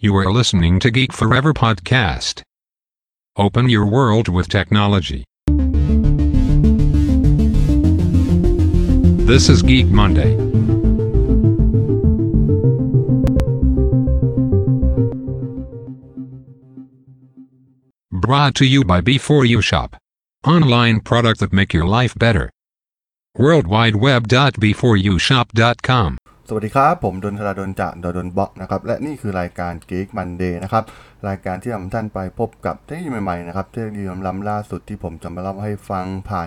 You are listening to Geek Forever podcast. Open your world with technology. This is Geek Monday. Brought to you by B4U Shop. Online product that make your life better. worldwideweb.b4ushop.com สวัสดีครับ ผมดนทราดนจากดนบล็อกนะครับและนี่คือรายการ Geek Monday นะครับรายการที่นำท่านไปพบกับเทคโนโลยีใหม่ๆนะครับเทคโนโลยีล้ำล่าสุดที่ผมจะมาเล่าให้ฟังผ่าน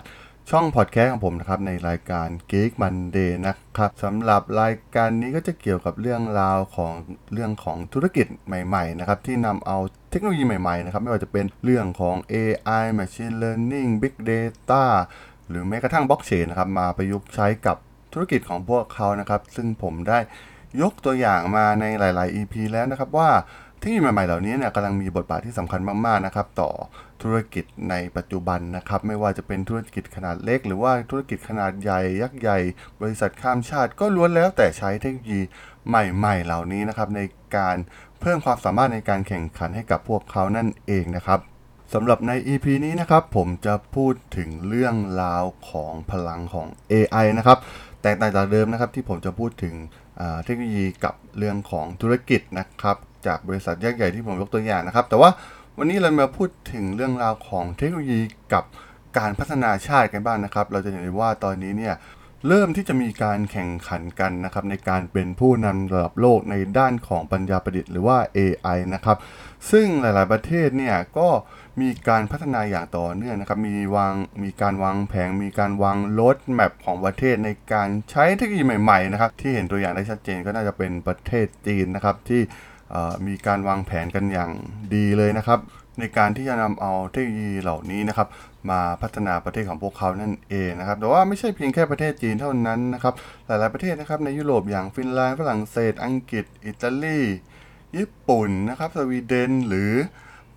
ช่องพอดแคสต์ของผมนะครับในรายการ Geek Monday นะครับสำหรับรายการนี้ก็จะเกี่ยวกับเรื่องราวของเรื่องของธุรกิจใหม่ๆนะครับที่นำเอาเทคโนโลยีใหม่ๆนะครับไม่ว่าจะเป็นเรื่องของ AI Machine Learning Big Data หรือแม้กระทั่งบล็อกเชนนะครับมาประยุกต์ใช้กับ ธุรกิจของพวกเขานะครับ ซึ่งผมได้ยกตัวอย่างมาในหลาย ๆ EP แล้วนะครับว่าเทคโนโลยีใหม่ๆเหล่านี้เนี่ยกำลังมีบทบาทที่สำคัญมาก ๆ นะครับ ต่อธุรกิจในปัจจุบันนะครับ ไม่ว่าจะเป็นธุรกิจขนาดเล็ก หรือว่าธุรกิจขนาดใหญ่ยักษ์ใหญ่ บริษัทข้ามชาติก็ล้วนแล้วแต่ใช้เทคโนโลยีใหม่ ๆ เหล่านี้นะครับ ในการเพิ่มความสามารถในการแข่งขันให้กับพวกเขานั่นเองนะครับสำหรับใน EP นี้นะครับ ผมจะพูดถึงเรื่องราวของพลังของ AI นะครับ แตกต่างจากเดิมนะครับที่ผมจะพูดถึงเทคโนโลยีกับเรื่องของธุรกิจนะครับจากบริษัทยักษ์ใหญ่ที่ผมยกตัวอย่างนะครับ แต่ว่าวันนี้เรามาพูดถึงเรื่องราวของเทคโนโลยีกับการพัฒนาชาติกันบ้างนะครับ เราจะเห็นได้ว่าตอนนี้เนี่ยเริ่มที่จะมีการแข่งขันกันนะครับในการเป็นผู้นำระดับโลกในด้านของปัญญาประดิษฐ์หรือว่า AI นะครับ ซึ่งหลาย ๆ ประเทศเนี่ยก็ มีการพัฒนาอย่างต่อเนื่องนะครับ มีวางมีการวางแผนมีการวางรถแมพของประเทศในการใช้เทคโนโลยีใหม่ๆนะครับ ที่เห็นตัวอย่างได้ชัดเจนก็น่าจะเป็นประเทศจีนนะครับ ที่มีการวางแผนกันอย่างดีเลยนะครับ ในการที่จะนำเอาเทคโนโลยีเหล่านี้นะครับ มาพัฒนาประเทศของพวกเขานั่นเองนะครับ แต่ว่าไม่ใช่เพียงแค่ประเทศจีนเท่านั้นนะครับ หลายๆประเทศนะครับในยุโรปอย่างฟินแลนด์ฝรั่งเศส อังกฤษ อิตาลี ญี่ปุ่นนะครับสวีเดนหรือ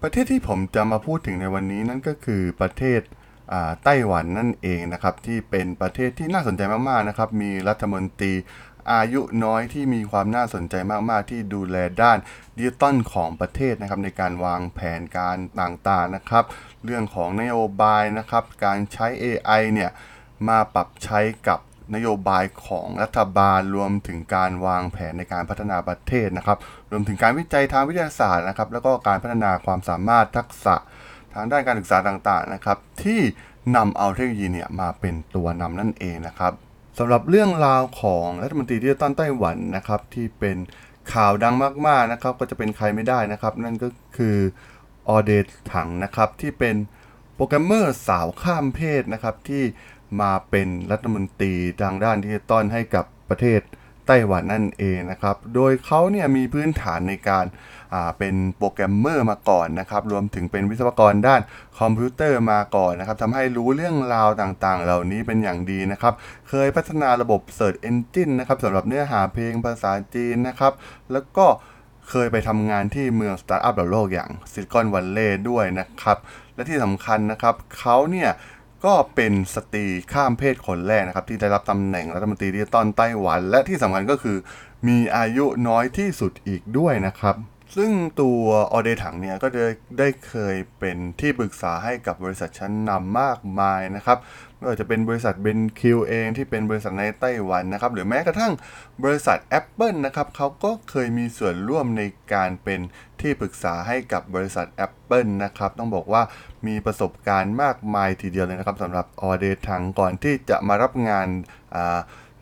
ประเทศที่ผมจะมาพูดถึงในวันนี้นั่นก็คือประเทศไต้หวันนั่นเองนะครับที่เป็นประเทศที่น่าสนใจมากๆนะครับมีรัฐมนตรีอายุน้อยที่มีความน่าสนใจมากๆ ที่ดูแลด้านดิจิตอลของประเทศนะครับในการวางแผนการต่างๆนะครับ เรื่องของนโยบายนะครับ การใช้ AI เนี่ยมาปรับใช้กับ นโยบายของรัฐบาลรวมถึงการวางแผนในการพัฒนาประเทศนะครับ รวมถึงการวิจัยทางวิทยาศาสตร์นะครับ แล้วก็การพัฒนาความสามารถทักษะทางด้านการศึกษาต่างๆนะครับ ที่นำเอาเทคโนโลยีเนี่ยมาเป็นตัวนำนั่นเองนะครับสำหรับเรื่องราวของรัฐมนตรีดิจิตอลไต้หวันนะครับ ที่เป็นข่าวดังมากๆนะครับ ก็จะเป็นใครไม่ได้นะครับ นั่นก็คือออเดรย์ ถังนะครับที่เป็นโปรแกรมเมอร์สาวข้ามเพศนะครับที่ มาเป็นรัฐมนตรีทางด้านดิจิตอลให้กับประเทศไต้หวันนั่นเองนะครับ โดยเขาเนี่ยมีพื้นฐานในการเป็นโปรแกรมเมอร์มาก่อนนะครับ รวมถึงเป็นวิศวกรด้านคอมพิวเตอร์มาก่อนนะครับทำให้รู้เรื่องราวต่างๆ เหล่านี้เป็นอย่างดีนะครับ เคยพัฒนาระบบ Search Engine นะครับสำหรับเนื้อหาเพลงภาษาจีนนะครับ แล้วก็เคยไปทำงานที่เมืองสตาร์ทอัพระดับโลกอย่างซิลิคอนวัลเลย์ด้วยนะครับ และที่สำคัญนะครับเขาเนี่ย ก็เป็นสตรีข้ามเพศคนแรกนะครับที่ได้รับตำแหน่งรัฐมนตรีดิจิตอลไต้หวัน และที่สำคัญก็คือมีอายุน้อยที่สุดอีกด้วยนะครับ ซึ่งตัวออเดถังเนี่ยก็ได้ได้เคยเป็นที่ปรึกษาให้กับบริษัทชั้นนำมากมายนะครับ ไม่ว่าจะเป็นบริษัทเบนคิวเองที่เป็นบริษัทในไต้หวันนะครับ หรือแม้กระทั่งบริษัท Apple นะครับเขาก็เคยมีส่วนร่วมในการเป็นที่ปรึกษาให้กับบริษัท Apple นะครับ ต้องบอกว่ามีประสบการณ์มากมายทีเดียวเลยนะครับสำหรับออเดรย์ ถังก่อนที่จะมารับงานอ่า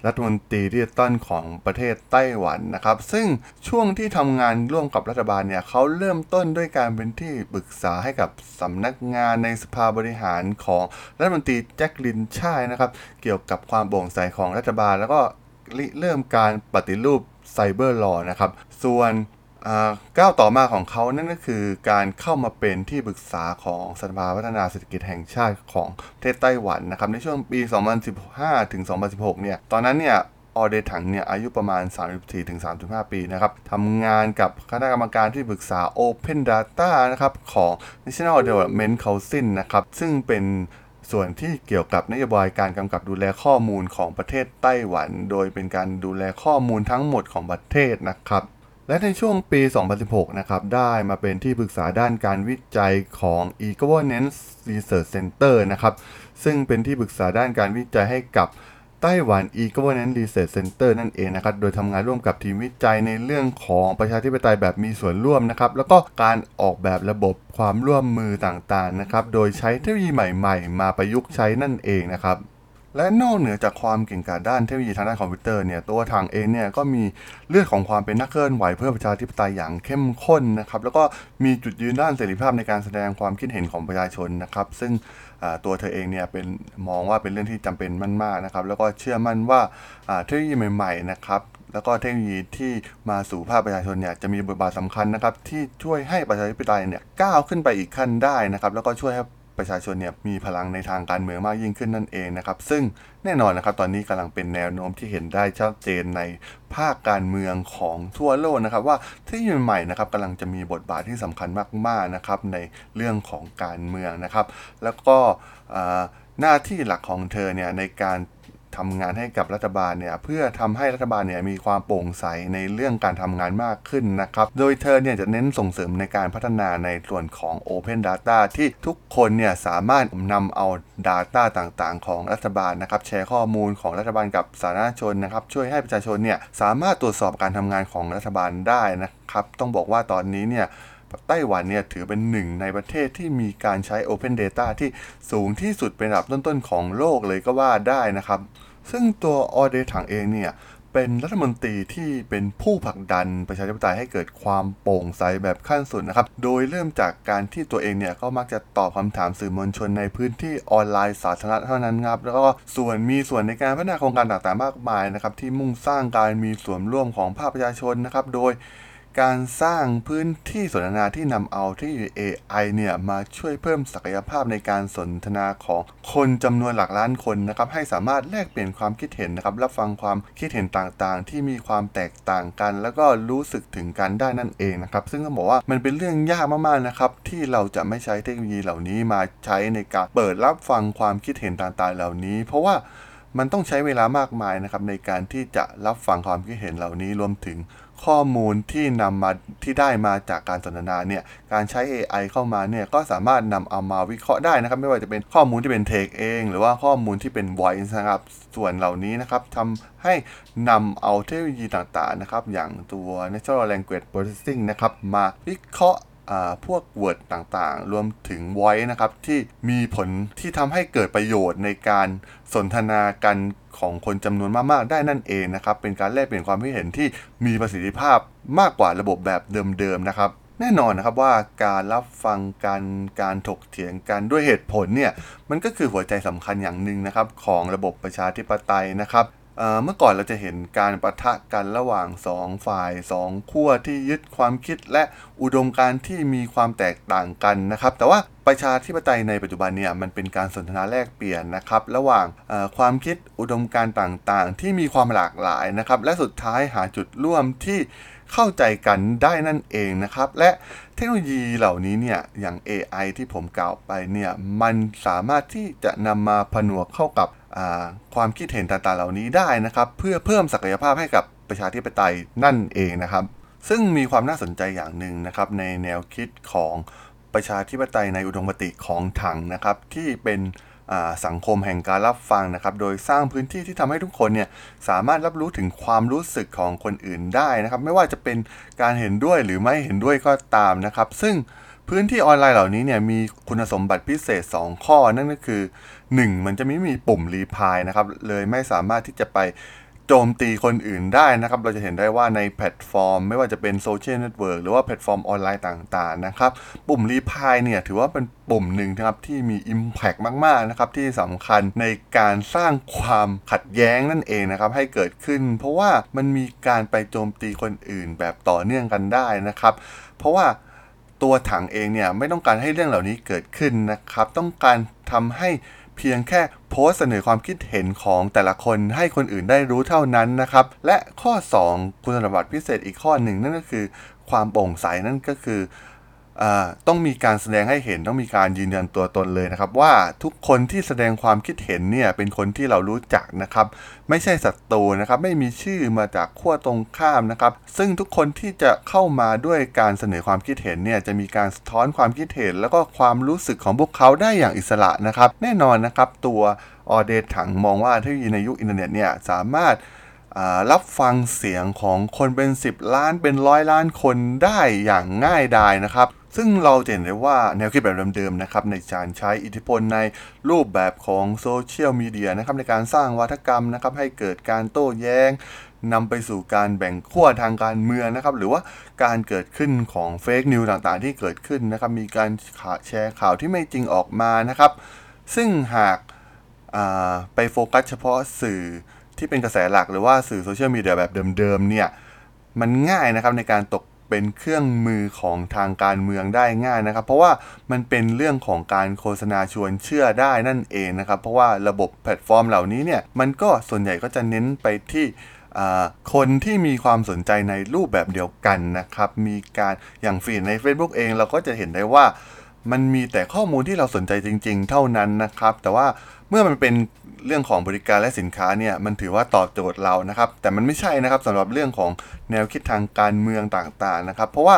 รัฐมนตรีดิจิตอลของประเทศไต้หวันนะครับ ซึ่งช่วงที่ทำงานร่วมกับรัฐบาลเนี่ยเขาเริ่มต้นด้วยการเป็นที่ปรึกษาให้กับสำนักงานในสภาบริหารของรัฐมนตรีแจ็คลิน ไช่นะครับ เกี่ยวกับความโปร่งใสของรัฐบาล แล้วก็เริ่มการปฏิรูป Cyber Law นะครับ ส่วน ก้าวต่อมาของเขานั่นก็คือการเข้ามาเป็นที่ปรึกษาของสภาพัฒนาเศรษฐกิจแห่งชาติของประเทศไต้หวันนะครับในช่วงปี 2015 ถึง 2016 เนี่ย ตอนนั้นเนี่ยออเดถังเนี่ยอายุประมาณ 34ถึง35 ปีนะครับทำงานกับคณะกรรมการที่ปรึกษา Open Data นะครับของ National Development Council นะครับซึ่งเป็นส่วนที่เกี่ยวกับนโยบายการกำกับดูแลข้อมูลของประเทศไต้หวัน โดยเป็นการดูแลข้อมูลทั้งหมดของประเทศนะครับ และในช่วงปี 2016 นะครับ ได้มาเป็นที่ปรึกษาด้านการวิจัยของ e-governance research center นะครับ ซึ่งเป็นที่ปรึกษาด้านการวิจัยให้กับไต้หวัน e-governance research center นั่นเองนะครับ โดยทำงานร่วมกับทีมวิจัยในเรื่องของประชาธิปไตยแบบมีส่วนร่วมนะครับ แล้วก็การออกแบบระบบความร่วมมือต่างๆ นะครับ โดยใช้เทคโนโลยีใหม่ ๆ มาประยุกต์ใช้นั่นเองนะครับ และนอกเหนือจากความเก่งกาจด้านเทคโนโลยีทางด้านคอมพิวเตอร์เนี่ยตัวถังเองเนี่ยก็มีเลือดของความเป็นนักเคลื่อนไหวเพื่อประชาธิปไตยอย่างเข้มข้นนะครับแล้วก็มีจุดยืนด้านเสรีภาพในการแสดงความคิดเห็นของประชาชนนะครับ ซึ่งตัวเธอเองเนี่ยเป็นมองว่าเป็นเรื่องที่จำเป็นมากๆนะครับแล้วก็เชื่อมั่นว่าเทคโนโลยีใหม่ๆนะครับแล้วก็เทคโนโลยีที่มาสู่ภาคประชาชนเนี่ยจะมีบทบาทสำคัญนะครับที่ช่วยให้ประชาธิปไตยเนี่ยก้าวขึ้นไปอีกขั้นได้นะครับแล้วก็ช่วยให้ ประชาชนเนี่ยมีพลังในทางการเมืองมากยิ่งขึ้นนั่นเองนะครับ ซึ่งแน่นอนนะครับตอนนี้กำลังเป็นแนวโน้มที่เห็นได้ชัดเจนในภาคการเมืองของทั่วโลกนะครับ ว่าเทคโนโลยีใหม่นะครับกำลังจะมีบทบาทที่สำคัญมากๆนะครับในเรื่องของการเมืองนะครับ แล้วก็หน้าที่หลักของเธอเนี่ยในการ ทำงานให้กับรัฐบาลเนี่ยเพื่อทำให้รัฐบาลเนี่ยมีความโปร่งใสในเรื่องการทำงานมากขึ้นนะครับ โดยเธอเนี่ยจะเน้นส่งเสริมในการพัฒนาในส่วนของ Open Data ที่ทุกคนเนี่ยสามารถนำเอา Data ต่างๆ ของรัฐบาลนะครับแชร์ข้อมูลของรัฐบาลกับสาธารณชนนะครับช่วยให้ประชาชนเนี่ยสามารถตรวจสอบการทำงานของรัฐบาลได้นะครับต้องบอกว่าตอนนี้เนี่ย ไต้หวันเนี่ยถือเป็นหนึ่งในประเทศที่มีการใช้ Open Data ที่สูงที่สุดเป็นอันดับต้นๆของโลกเลยก็ว่าได้นะครับ ซึ่งตัวออเดถังเองเนี่ยเป็นรัฐมนตรีที่เป็นผู้ผลักดันประชาธิปไตยให้เกิดความโปร่งใสแบบขั้นสุดนะครับ โดยเริ่มจากการที่ตัวเองเนี่ยก็มักจะตอบคำถามสื่อมวลชนในพื้นที่ออนไลน์สาธารณะเท่านั้นครับ แล้วก็ส่วนมีส่วนในการพัฒนาโครงการต่างๆมากมายนะครับที่มุ่งสร้างการมีส่วนร่วมของภาคประชาชนนะครับ โดย การสร้างพื้นที่สนทนาที่นำเอาที่ AI เนี่ยมาช่วยเพิ่มศักยภาพในการสนทนาของคนจำนวนหลักล้านคนนะครับให้สามารถแลกเปลี่ยนความคิดเห็นนะครับรับฟังความคิดเห็นต่างๆ ที่มีความแตกต่างกัน แล้วก็รู้สึกถึงกันได้นั่นเองนะครับซึ่งต้องบอกว่ามันเป็นเรื่องยากมากๆนะครับที่เราจะไม่ใช้เทคโนโลยีเหล่านี้มาใช้ในการเปิดรับฟังความคิดเห็นต่างๆ เหล่านี้ เพราะว่ามันต้องใช้เวลามากมายนะครับในการที่จะรับฟังความคิดเห็นเหล่านี้รวมถึง ข้อมูลที่นำมาที่ได้มาจากการสนทนาเนี่ยการใช้ AI เข้ามาเนี่ยก็สามารถนำเอามาวิเคราะห์ได้นะครับ ไม่ว่าจะเป็นข้อมูลที่เป็น text เอง หรือว่าข้อมูลที่เป็น voice นะครับส่วนเหล่านี้นะครับทำให้นำเอาเทคโนโลยีต่างๆนะครับอย่างตัว natural language processing นะครับมาวิเคราะห์ พวก Word ต่างๆ รวมถึง Voice นะครับ ที่มีผลที่ทำให้เกิดประโยชน์ในการสนทนากันของคนจำนวนมากๆ ได้นั่นเองนะครับ เป็นการแลกเปลี่ยนความคิดเห็นที่มีประสิทธิภาพมากกว่าระบบแบบเดิมๆนะครับแน่นอนนะครับว่าการรับฟังการการถกเถียงกันด้วยเหตุผลเนี่ยมันก็คือหัวใจสำคัญอย่างหนึ่งนะครับของระบบประชาธิปไตยนะครับ เมื่อก่อนเราจะเห็นการประทะกันระหว่าง 2 ฝ่าย 2 ขั้วที่ยึดความคิดและอุดมการณ์ที่มีความแตกต่างกันนะครับ แต่ว่าประชาธิปไตยในปัจจุบันเนี่ยมันเป็นการสนทนาแลกเปลี่ยนนะครับระหว่างความคิดอุดมการณ์ต่างๆ ที่มีความหลากหลายนะครับ และสุดท้ายหาจุดร่วมที่เข้าใจกันได้นั่นเองนะครับ และเทคโนโลยีเหล่านี้เนี่ยอย่าง AI ที่ผมกล่าวไปเนี่ยมันสามารถที่จะนำมาผนวกเข้ากับ ความคิดเห็นต่างๆ เหล่านี้ได้นะครับ เพื่อเพิ่มศักยภาพให้กับประชาธิปไตยนั่นเองนะครับ ซึ่งมีความน่าสนใจอย่างหนึ่งนะครับ ในแนวคิดของประชาธิปไตยในอุดมคติของถังนะครับ ที่เป็นสังคมแห่งการรับฟังนะครับ โดยสร้างพื้นที่ที่ทำให้ทุกคนเนี่ยสามารถรับรู้ถึงความรู้สึกของคนอื่นได้นะครับ ไม่ว่าจะเป็นการเห็นด้วยหรือไม่เห็นด้วยก็ตามนะครับ ซึ่ง พื้นที่ออนไลน์เหล่านี้เนี่ยมีคุณสมบัติพิเศษ 2 ข้อนั่นก็คือ 1 มันจะไม่มีปุ่มรีพายนะครับ เลยไม่สามารถที่จะไปโจมตีคนอื่นได้นะครับ เราจะเห็นได้ว่าในแพลตฟอร์ม ไม่ว่าจะเป็นโซเชียลเน็ตเวิร์กหรือว่าแพลตฟอร์มออนไลน์ต่างๆนะครับ ปุ่ม Reply เนี่ยถือว่าเป็นปุ่มหนึ่งนะครับที่มี Impact มากๆนะครับที่สำคัญในการสร้างความขัดแย้งนั่นเองนะครับให้เกิดขึ้น เพราะว่ามันมีการไปโจมตีคนอื่นแบบต่อเนื่องกันได้นะครับ เพราะว่า ตัวถังเองเนี่ยไม่ต้องการให้เรื่องเหล่านี้เกิดขึ้นนะครับ ต้องการทำให้เพียงแค่โพสต์เสนอความคิดเห็นของแต่ละคนให้คนอื่นได้รู้เท่านั้นนะครับ และข้อ 2 คุณสมบัติพิเศษอีกข้อหนึ่งนั่นก็คือ ความโปร่งใสนั่นก็คือ ต้องมีการแสดงให้เห็นต้องมีการยืนยันตัวตนเลยนะครับ ว่าทุกคนที่แสดงความคิดเห็นเนี่ยเป็นคนที่เรารู้จักนะครับ ไม่ใช่ศัตรูนะครับ ไม่มีชื่อมาจากขั้วตรงข้ามนะครับ ซึ่งทุกคนที่จะเข้ามาด้วยการเสนอความคิดเห็นเนี่ยจะมีการสะท้อนความคิดเห็น แล้วก็ความรู้สึกของพวกเขาได้อย่างอิสระนะครับ แน่นอนนะครับ ตัวออเดรย์ ถังมองว่าเทคโนโลยีในยุคอินเทอร์เน็ตเนี่ยสามารถรับฟังเสียงของคนเป็น 10 ล้านเป็นร้อยล้านคนได้อย่างง่ายดายนะครับ ซึ่งเราเห็นได้ว่าแนวคิดแบบเดิมๆนะครับในการใช้อิทธิพลในรูปแบบของโซเชียลมีเดียนะครับในการสร้างวาทกรรมนะครับให้เกิดการโต้แย้งนำไปสู่การแบ่งขั้วทางการเมืองนะครับ หรือว่าการเกิดขึ้นของ Fake News ต่างๆ ที่เกิดขึ้นนะครับ มีการแชร์ข่าวที่ไม่จริงออกมานะครับ ซึ่งหากเราไปโฟกัสเฉพาะสื่อที่เป็นกระแสหลักหรือว่าสื่อโซเชียลมีเดียแบบเดิมๆเนี่ยมันง่ายนะครับในการตก เป็นเครื่องมือของทางการเมืองได้ง่ายนะครับ เพราะว่ามันเป็นเรื่องของการโฆษณาชวนเชื่อได้นั่นเองนะครับ เพราะว่าระบบแพลตฟอร์มเหล่านี้เนี่ยมันก็ส่วนใหญ่ก็จะเน้นไปที่คนที่มีความสนใจในรูปแบบเดียวกันนะครับ มีการอย่าง feed ใน Facebook เองเราก็จะเห็นได้ว่ามันมีแต่ข้อมูลที่เราสนใจจริง ๆ เท่านั้นนะครับ แต่ว่าเมื่อมันเป็น เรื่องของบริการและสินค้าเนี่ยมันถือว่าตอบโจทย์เรานะครับ แต่มันไม่ใช่นะครับสำหรับเรื่องของแนวคิดทางการเมืองต่างๆนะครับ เพราะว่า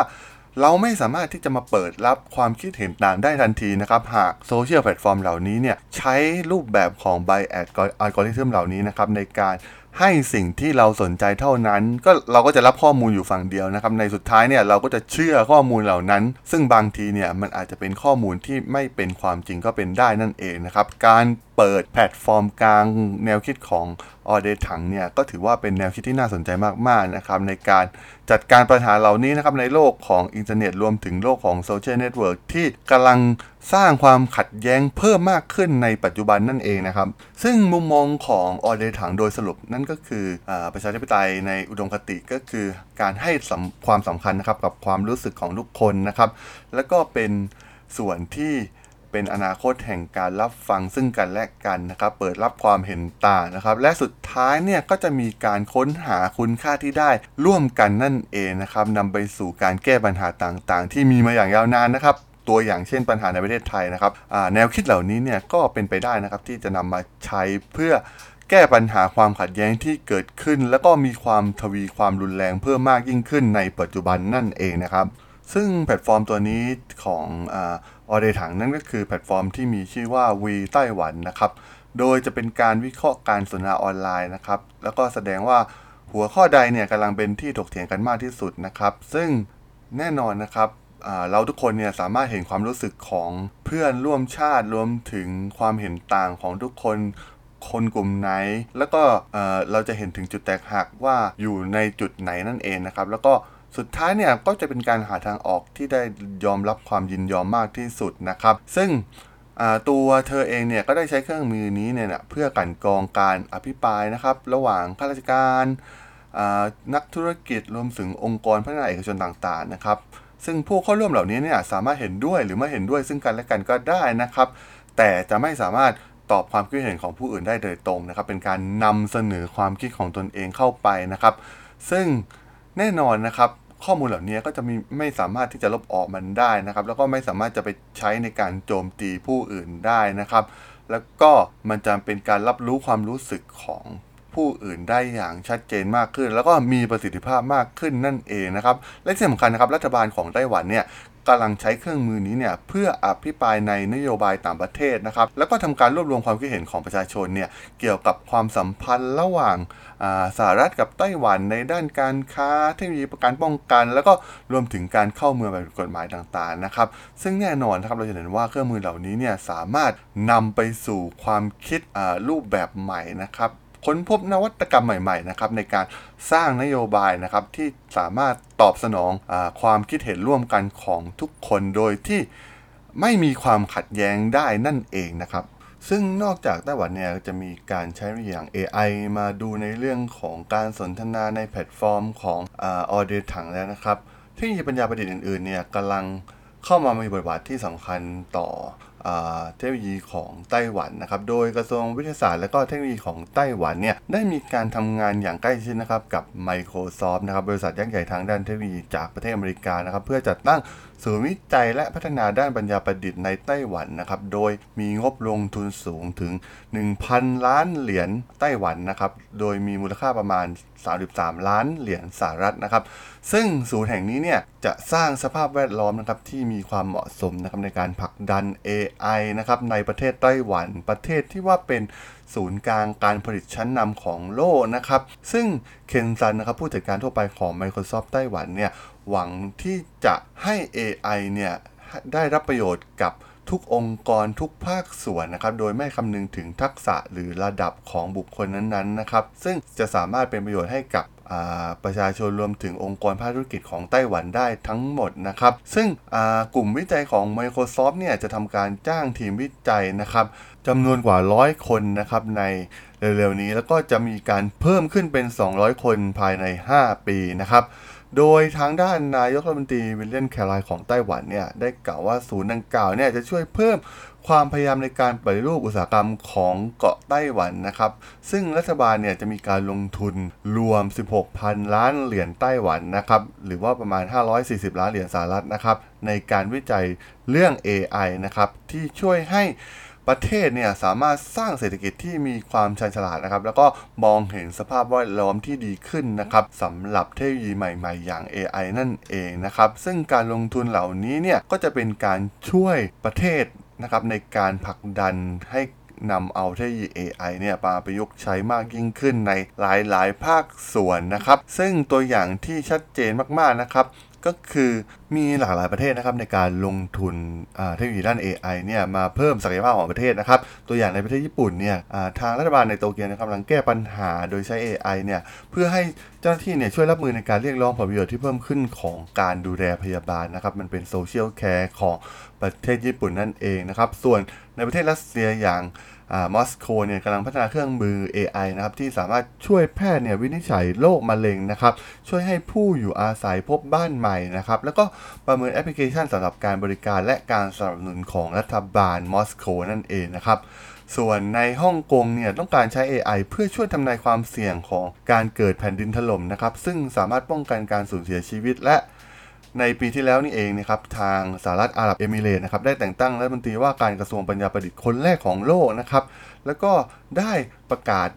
เราไม่สามารถที่จะมาเปิดรับความคิดเห็นต่างได้ทันทีนะครับ หากโซเชียลแพลตฟอร์มเหล่านี้เนี่ยใช้รูปแบบของ b บแอดอัลกอริทึมเหล่านี้นะครับในการ ให้สิ่งที่เราสนใจเท่านั้น ก็เราก็จะรับข้อมูลอยู่ฝั่งเดียวนะครับในสุดท้ายเนี่ยเราก็จะเชื่อข้อมูลเหล่านั้น ซึ่งบางทีเนี่ยมันอาจจะเป็นข้อมูลที่ไม่เป็นความจริงก็เป็นได้นั่นเองนะครับการเปิดแพลตฟอร์มกลางแนวคิดของ Audrey Tang เนี่ยก็ถือว่าเป็นแนวคิดที่น่าสนใจมากๆนะครับในการจัดการปัญหาเหล่านี้นะครับในโลกของอินเทอร์เน็ตรวมถึงโลกของโซเชียลเน็ตเวิร์กที่กำลัง สร้างความขัดแย้งเพิ่มมากขึ้นในปัจจุบันนั่นเองนะครับ ซึ่งมุมมองของ Audrey Tang โดยสรุปนั่นก็คืออประชาธิปไตยในอุดมคติก็คือการให้ความสำคัญนะครับกับความรู้สึกของทุกคนนะครับ แล้วก็เป็นส่วนที่เป็นอนาคตแห่งการรับฟังซึ่งกันและกันนะครับ เปิดรับความเห็นต่างนะครับ และสุดท้ายเนี่ยก็จะมีการค้นหาคุณค่าที่ได้ร่วมกันนั่นเองนะครับนำไปสู่การแก้ปัญหาต่างๆ ที่มีมาอย่างยาวนานนะครับ ตัวอย่างเช่นปัญหาในประเทศไทยนะครับแนวคิดเหล่านี้เนี่ยก็เป็นไปได้นะครับที่จะนำมาใช้เพื่อแก้ปัญหาความขัดแย้งที่เกิดขึ้น แล้วก็มีความทวีความรุนแรงเพิ่มมากยิ่งขึ้นในปัจจุบันนั่นเองนะครับ ซึ่งแพลตฟอร์มตัวนี้ของ Audrey Tang นั่นก็คือแพลตฟอร์มที่มีชื่อว่า V ไต้หวันนะครับ โดยจะเป็นการวิเคราะห์การสนทนาออนไลน์นะครับ แล้วก็แสดงว่าหัวข้อใดเนี่ยกำลังเป็นที่ถกเถียงกันมากที่สุดนะครับ ซึ่งแน่นอนนะครับ เราทุกคนเนี่ยสามารถเห็นความรู้สึกของเพื่อนร่วมชาติรวมถึงความเห็นต่างของทุกคนคนกลุ่มไหน แล้วก็เอ่อเราจะเห็นถึงจุดแตกหักว่าอยู่ในจุดไหนนั่นเองนะครับ แล้วก็สุดท้ายเนี่ยก็จะเป็นการหาทางออกที่ได้ยอมรับความยินยอมมากที่สุดนะครับ ซึ่งตัวเธอเองเนี่ยก็ได้ใช้เครื่องมือนี้เนี่ยเพื่อกันกรองการอภิปรายนะครับ ระหว่างข้าราชการนักธุรกิจรวมถึงองค์กรพัฒนาเอกชนต่างๆนะครับ ซึ่งผู้เข้าร่วมเหล่านี้เนี่ยสามารถเห็นด้วยหรือไม่เห็นด้วยซึ่งกันและกันก็ได้นะครับ แต่จะไม่สามารถตอบความคิดเห็นของผู้อื่นได้โดยตรงนะครับ เป็นการนำเสนอความคิดของตนเองเข้าไปนะครับ ซึ่งแน่นอนนะครับ ข้อมูลเหล่านี้ก็จะมีไม่สามารถที่จะลบออกมันได้นะครับ แล้วก็ไม่สามารถจะไปใช้ในการโจมตีผู้อื่นได้นะครับ แล้วก็มันจะเป็นการรับรู้ความรู้สึกของ ผู้อื่นได้อย่างชัดเจนมากขึ้น แล้วก็มีประสิทธิภาพมากขึ้นนั่นเองนะครับ และที่สำคัญนะครับรัฐบาลของไต้หวันเนี่ยกำลังใช้เครื่องมือนี้เนี่ยเพื่ออภิปรายในนโยบายต่างประเทศนะครับแล้วก็ทำการรวบรวมความคิดเห็นของประชาชนเนี่ยเกี่ยวกับความสัมพันธ์ระหว่างาสหรัฐกับไต้หวันในด้านการค้าเทคโนโลยีประกันป้องกัน แล้วก็รวมถึงการเข้าเมืองแบบกฎหมายต่างๆนะครับซึ่งแน่นอนนะครับเราจะเห็นว่าเครื่องมือเหล่านี้เนี่ยสามารถนำไปสู่ความคิดรูปแบบใหม่นะครับ ค้นพบนวัตกรรมใหม่ๆนะครับในการสร้างนโยบายนะครับที่สามารถตอบสนองอความคิดเห็นร่วมกันของทุกคนโดยที่ไม่มีความขัดแย้งได้นั่นเองนะครับซึ่งนอกจากไต้หวันเนี่ยจะมีการใช้อย่าง AI มาดูในเรื่องของการสนทนาในแพลตฟอร์มของออเดถังแล้วนะครับเทคโนโลยีปัญญาประดิษฐ์อื่นๆเนี่ยกำลังเข้ามามีบทบาทที่สำคัญต่อ เทคโนโลยีของไต้หวันนะครับ โดยกระทรวงวิทยาศาสตร์และก็เทคโนโลยีของไต้หวันเนี่ยได้มีการทำงานอย่างใกล้ชิดนะครับกับ Microsoft นะครับบริษัทยักษ์ใหญ่ทางด้านเทคโนโลยีจากประเทศอเมริกานะครับเพื่อจัดตั้งศูนย์วิจัยและพัฒนาด้านปัญญาประดิษฐ์ในไต้หวันนะครับ โดยมีงบลงทุนสูงถึง 1,000 ล้านเหรียญไต้หวันนะครับ โดยมีมูลค่าประมาณ 33 ล้านเหรียญสหรัฐนะครับ ซึ่งศูนย์แห่งนี้เนี่ย จะสร้างสภาพแวดล้อมนะครับที่มีความเหมาะสมนะครับในการผลักดัน AI นะครับในประเทศไต้หวันประเทศที่ว่าเป็นศูนย์กลางการผลิตชั้นนำของโลกนะครับ ซึ่งเคนซันนะครับผู้จัดการทั่วไปของ Microsoft ไต้หวันเนี่ยหวังที่จะให้ AI เนี่ยได้รับประโยชน์กับทุกองค์กรทุกภาคส่วนนะครับ โดยไม่คำนึงถึงทักษะหรือระดับของบุคคลนั้นๆนะครับ ซึ่งจะสามารถเป็นประโยชน์ให้กับ ประชาชนรวมถึงองค์กรภาคธุรกิจของไต้หวันได้ทั้งหมดนะครับ ซึ่งกลุ่มวิจัยของ Microsoft เนี่ยจะทำการจ้างทีมวิจัยนะครับจำนวนกว่าร้อยคนนะครับในเร็วๆนี้แล้วก็จะมีการเพิ่มขึ้นเป็น 200 คนภายใน 5 ปีนะครับโดยทางด้านนายกรัฐมนตรีวิลเลียนแคลายของไต้หวันเนี่ยได้กล่าวว่าศูนย์ดังกล่าวเนี่ยจะช่วยเพิ่ม ความพยายามในการปฏิรูปอุตสาหกรรมของเกาะไต้หวันนะครับ ซึ่งรัฐบาลเนี่ยจะมีการลงทุนรวม 16,000 ล้านเหรียญไต้หวันนะครับ หรือว่าประมาณ 540 ล้านเหรียญสหรัฐนะครับ ในการวิจัยเรื่อง AI นะครับ ที่ช่วยให้ประเทศเนี่ยสามารถสร้างเศรษฐกิจที่มีความชันฉลาดนะครับ แล้วก็มองเห็นสภาพแวดล้อมที่ดีขึ้นนะครับสำหรับเทคโนโลยีใหม่ๆ อย่าง AI นั่นเองนะครับ ซึ่งการลงทุนเหล่านี้เนี่ยก็จะเป็นการช่วยประเทศ นะครับในการผลักดันให้นำเอาเทคโนโลยี AI เนี่ยมาประยุกต์ใช้มากยิ่งขึ้นในหลายๆ ภาคส่วนนะครับ ซึ่งตัวอย่างที่ชัดเจนมากๆนะครับ ก็คือมีหลากหลายประเทศนะครับในการลงทุนเทคโนโลยีด้าน AI เนี่ยมาเพิ่มศักยภาพของประเทศนะครับ ตัวอย่างในประเทศญี่ปุ่นเนี่ยทางรัฐบาลในโตเกียวนะครับกำลังแก้ปัญหาโดยใช้ AI เนี่ยเพื่อให้เจ้าหน้าที่เนี่ยช่วยรับมือในการเรียกร้องผลประโยชน์ที่เพิ่มขึ้นของการดูแลพยาบาลนะครับ มันเป็น social care ของประเทศญี่ปุ่นนั่นเองนะครับ ส่วนในประเทศรัสเซียอย่าง มอสโกเนี่ยกำลังพัฒนาเครื่องมือ AI นะครับที่สามารถช่วยแพทย์เนี่ยวินิจฉัยโรคมะเร็งนะครับช่วยให้ผู้อยู่อาศัยพบบ้านใหม่นะครับแล้วก็ประเมินแอปพลิเคชันสำหรับการบริการและการสนับสนุนของรัฐบาลมอสโกนั่นเองนะครับส่วนในฮ่องกงเนี่ยต้องการใช้ AI เพื่อช่วยทำนายความเสี่ยงของการเกิดแผ่นดินถล่มนะครับซึ่งสามารถป้องกันการสูญเสียชีวิตและ ในปีที่แล้วนี่เองนะครับทางสหรัฐอาหรับเอมิเรต์นะครับได้แต่งตั้งรัฐมนตรีว่าการกระทรวงปัญญาประดิษฐ์คนแรกของโลกนะครับ แล้วก็ได้ประกาศ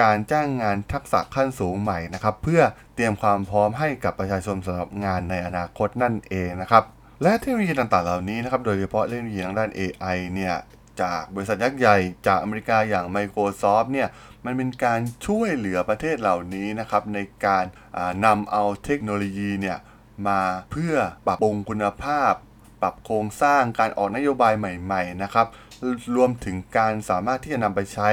การจ้างงานทักษะขั้นสูงใหม่นะครับ เพื่อเตรียมความพร้อมให้กับประชาชนสำหรับงานในอนาคตนั่นเองนะครับ และเทคโนโลยีต่างๆเหล่านี้นะครับโดยเฉพาะเทคโนโลยีทางด้าน AI เนี่ยจากบริษัทยักษ์ใหญ่จากอเมริกาอย่าง Microsoft เนี่ยมันเป็นการช่วยเหลือประเทศเหล่านี้นะครับในการนำเอาเทคโนโลยีเนี่ย มาเพื่อปรับปรุงคุณภาพ ปรับโครงสร้างการออกนโยบายใหม่ๆนะครับรวมถึงการสามารถที่จะนำไปใช้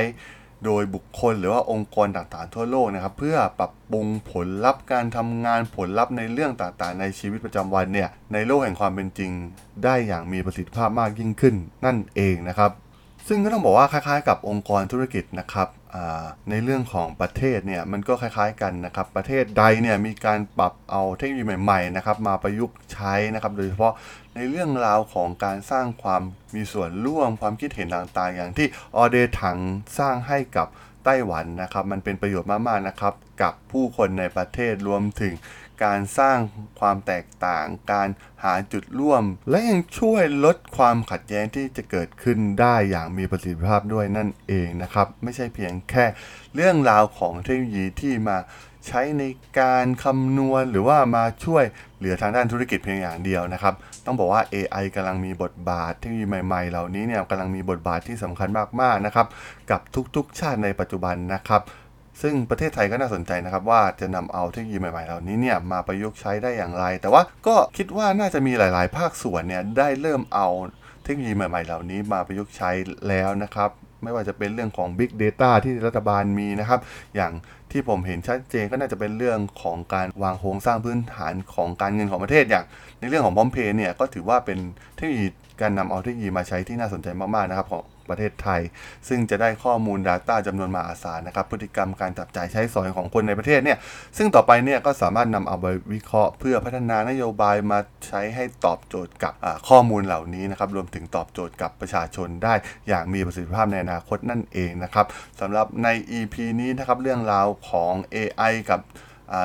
โดยบุคคลหรือว่าองค์กรต่างๆทั่วโลกนะครับ เพื่อปรับปรุงผลลัพธ์การทำงานผลลัพธ์ในเรื่องต่างๆ ในชีวิตประจำวันเนี่ยในโลกแห่งความเป็นจริง ได้อย่างมีประสิทธิภาพมากยิ่งขึ้นนั่นเองนะครับ ซึ่งก็ต้องบอกว่าคล้ายๆ กับองค์กรธุรกิจนะครับในเรื่องของประเทศเนี่ยมันก็คล้ายๆกันนะครับประเทศใดเนี่ยมีการปรับเอาเทคโนโลยีใหม่ๆนะครับมาประยุกต์ใช้นะครับโดยเฉพาะในเรื่องราวของการสร้างความมีส่วนร่วมความคิดเห็นต่างๆ อย่างที่ออเดถังสร้างให้กับไต้หวันนะครับมันเป็นประโยชน์มากๆนะครับกับผู้คนในประเทศรวมถึง การสร้างความแตกต่าง การหาจุดร่วม และยังช่วยลดความขัดแย้งที่จะเกิดขึ้นได้อย่างมีประสิทธิภาพด้วยนั่นเองนะครับ ไม่ใช่เพียงแค่เรื่องราวของเทคโนโลยีที่มาใช้ในการคำนวณหรือว่ามาช่วยเหลือทางด้านธุรกิจเพียงอย่างเดียวนะครับ ต้องบอกว่า AI กำลังมีบทบาทเทคโนโลยีใหม่ๆ เหล่านี้เนี่ยกำลังมีบทบาทที่สำคัญมากๆนะครับกับทุกๆ ชาติในปัจจุบันนะครับ ซึ่งประเทศไทยก็น่าสนใจนะครับว่าจะนำเอาเทคโนโลยีใหม่ๆเหล่านี้เนี่ยมาประยุกต์ใช้ได้อย่างไร แต่ว่าก็คิดว่าน่าจะมีหลายๆ ภาคส่วนเนี่ยได้เริ่มเอาเทคโนโลยีใหม่ ๆ เหล่านี้มาประยุกต์ใช้แล้วนะครับไม่ว่าจะเป็นเรื่องของ Big Data ที่รัฐบาลมีนะครับ อย่างที่ผมเห็นชัดเจนก็น่าจะเป็นเรื่องของการวางโครงสร้างพื้นฐานของการเงินของประเทศอย่าง ในเรื่องของพร้อมเพย์เนี่ยก็ถือว่าเป็นเทคโนโลยีการนำเอาเทคโนโลยีมาใช้ที่น่าสนใจมากๆนะครับของ ประเทศไทย ซึ่งจะได้ข้อมูล Data จำนวนมหาศาลนะครับพฤติกรรมการจับจ่ายใช้สอยของคนในประเทศเนี่ยซึ่งต่อไปเนี่ยก็สามารถนำเอาไปวิเคราะห์ เพื่อพัฒนานโยบายมาใช้ให้ตอบโจทย์กับข้อมูลเหล่านี้นะครับรวมถึงตอบโจทย์กับประชาชนได้ อย่างมีประสิทธิภาพในอนาคตนั่นเองนะครับสำหรับใน EP นี้นะครับเรื่องราวของ AI กับ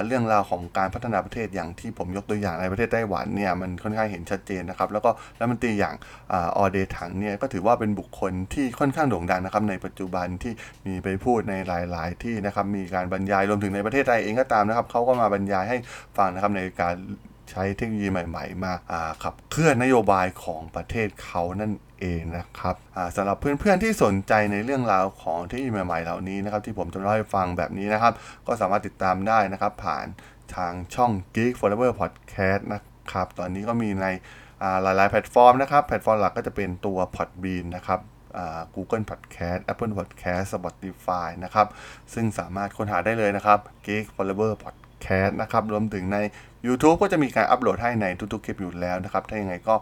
เรื่องราวของการพัฒนาประเทศอย่างที่ผมยกตัวอย่างในประเทศไต้หวันเนี่ยมันค่อนข้างเห็นชัดเจนนะครับ แล้วก็รัฐมนตรีอย่างอออเดถังเนี่ยก็ถือว่าเป็นบุคคลที่ค่อนข้างโด่งดังนะครับ ในปัจจุบันที่มีไปพูดในหลาย ๆ ที่นะครับมีการบรรยายรวมถึงในประเทศไทยเองก็ตามนะครับเขาก็มาบรรยายให้ฟังนะครับในการ ใช้เทคโนโลยีใหม่ๆ มาขับเคลื่อนนโยบายของประเทศเขานั่นเองนะครับสำหรับเพื่อนๆที่สนใจในเรื่องราวของเทคโนโลยีใหม่ๆเหล่านี้นะครับที่ผมจะเล่าให้ฟังแบบนี้นะครับ ก็สามารถติดตามได้นะครับผ่านทางช่อง Geek Forever Podcast นะครับตอนนี้ก็มีในหลายๆแพลตฟอร์มนะครับแพลตฟอร์มหลักก็จะเป็นตัว Podbean นะครับ Google Podcast Apple Podcast Spotify นะครับ ซึ่งสามารถค้นหาได้เลยนะครับ Geek Forever Podcast นะครับ รวมถึงใน YouTube ก็จะมีการอัปโหลดให้ในทุกๆคลิปอยู่แล้วนะครับ ถ้ายังไงก็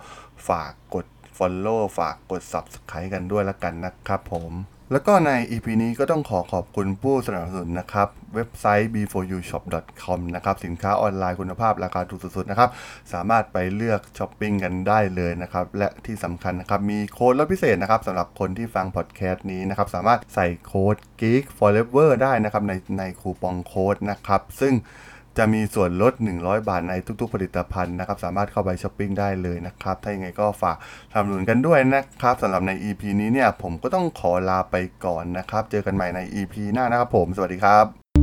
ฝากกด Follow ฝากกด Subscribe กันด้วยละกันนะครับผมแล้วก็ใน EP นี้ก็ต้องขอขอบคุณผู้สนับสนุนนะครับ เว็บไซต์ b4ushop.com นะครับ สินค้าออนไลน์คุณภาพราคาถูกสุดๆนะครับ สามารถไปเลือกช้อปปิ้งกันได้เลยนะครับ และที่สำคัญนะครับ มีโค้ดลดพิเศษนะครับสำหรับคนที่ฟังพอดแคสต์นี้นะครับ สามารถใส่โค้ด Geek Forever ได้นะครับ ในในคูปองโค้ดนะครับ ซึ่ง จะมีส่วนลด 100 บาทในทุกๆ ผลิตภัณฑ์นะครับ สามารถเข้าไปช้อปปิ้งได้เลยนะครับ ถ้ายังไงก็ฝากทำหนุนกันด้วยนะครับสำหรับใน EP นี้เนี่ยผมก็ต้องขอลาไปก่อนนะครับ เจอกันใหม่ใน EP หน้านะครับผม สวัสดีครับ